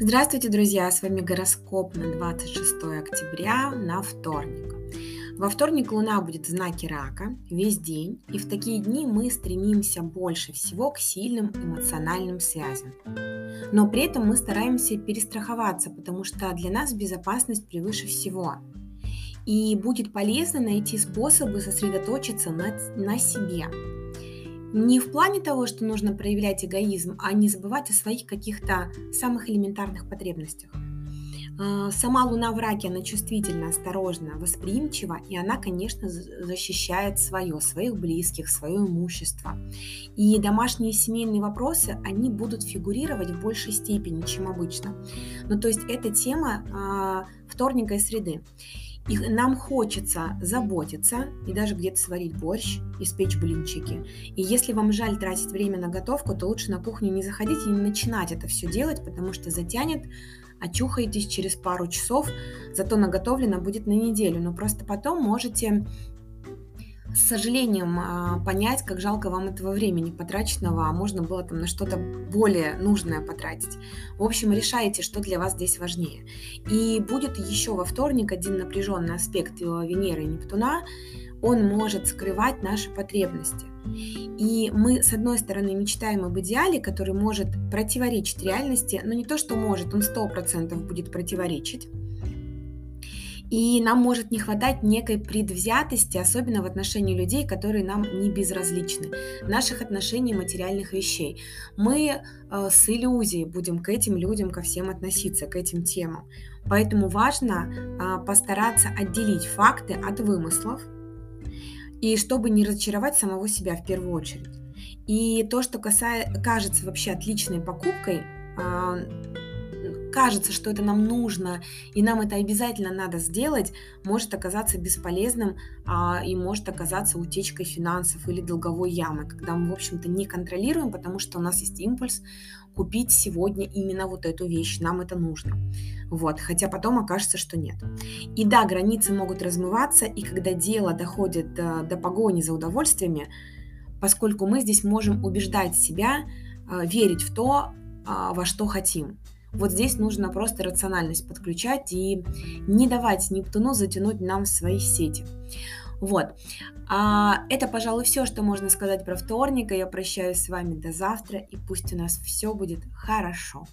Здравствуйте, друзья! С вами гороскоп на 26 октября на вторник. Во вторник Луна будет в знаке Рака весь день, и в такие дни мы стремимся больше всего к сильным эмоциональным связям. Но при этом мы стараемся перестраховаться, потому что для нас безопасность превыше всего. И будет полезно найти способы сосредоточиться на, на себе, не в плане того, что нужно проявлять эгоизм, а не забывать о своих каких-то самых элементарных потребностях. А, сама Луна в раке, она чувствительна, осторожна, восприимчива, и она, конечно, защищает свое, своих близких, свое имущество. И домашние семейные вопросы, они будут фигурировать в большей степени, чем обычно. Ну, то есть это тема а, вторника и среды. И нам хочется заботиться и даже где-то сварить борщ, испечь блинчики. И если вам жаль тратить время на готовку, то лучше на кухню не заходить и не начинать это все делать, потому что затянет, очухаетесь через пару часов, зато наготовлено будет на неделю. Но просто потом можете с сожалением а, понять, как жалко вам этого времени потраченного, а можно было там на что-то более нужное потратить. В общем, решайте, что для вас здесь важнее. И будет еще во вторник один напряженный аспект Венеры и Нептуна, он может скрывать наши потребности. И мы, с одной стороны, мечтаем об идеале, который может противоречить реальности, но не то, что может, он сто процентов будет противоречить. И нам может не хватать некой предвзятости, особенно в отношении людей, которые нам не безразличны, наших отношений материальных вещей. Мы э, с иллюзией будем к этим людям, ко всем относиться, к этим темам. Поэтому важно э, постараться отделить факты от вымыслов, и чтобы не разочаровать самого себя в первую очередь. И то, что касается, кажется вообще отличной покупкой, э, кажется, что это нам нужно, и нам это обязательно надо сделать, может оказаться бесполезным а, и может оказаться утечкой финансов или долговой ямы, когда мы, в общем-то, не контролируем, потому что у нас есть импульс купить сегодня именно вот эту вещь, нам это нужно. Вот, хотя потом окажется, что нет. И да, границы могут размываться, и когда дело доходит до, до погони за удовольствиями, поскольку мы здесь можем убеждать себя, а, верить в то, а, во что хотим. Вот здесь нужно просто рациональность подключать и не давать Нептуну затянуть нам в свои сети. Вот. А, это, пожалуй, все, что можно сказать про вторник. Я прощаюсь с вами до завтра, и пусть у нас все будет хорошо.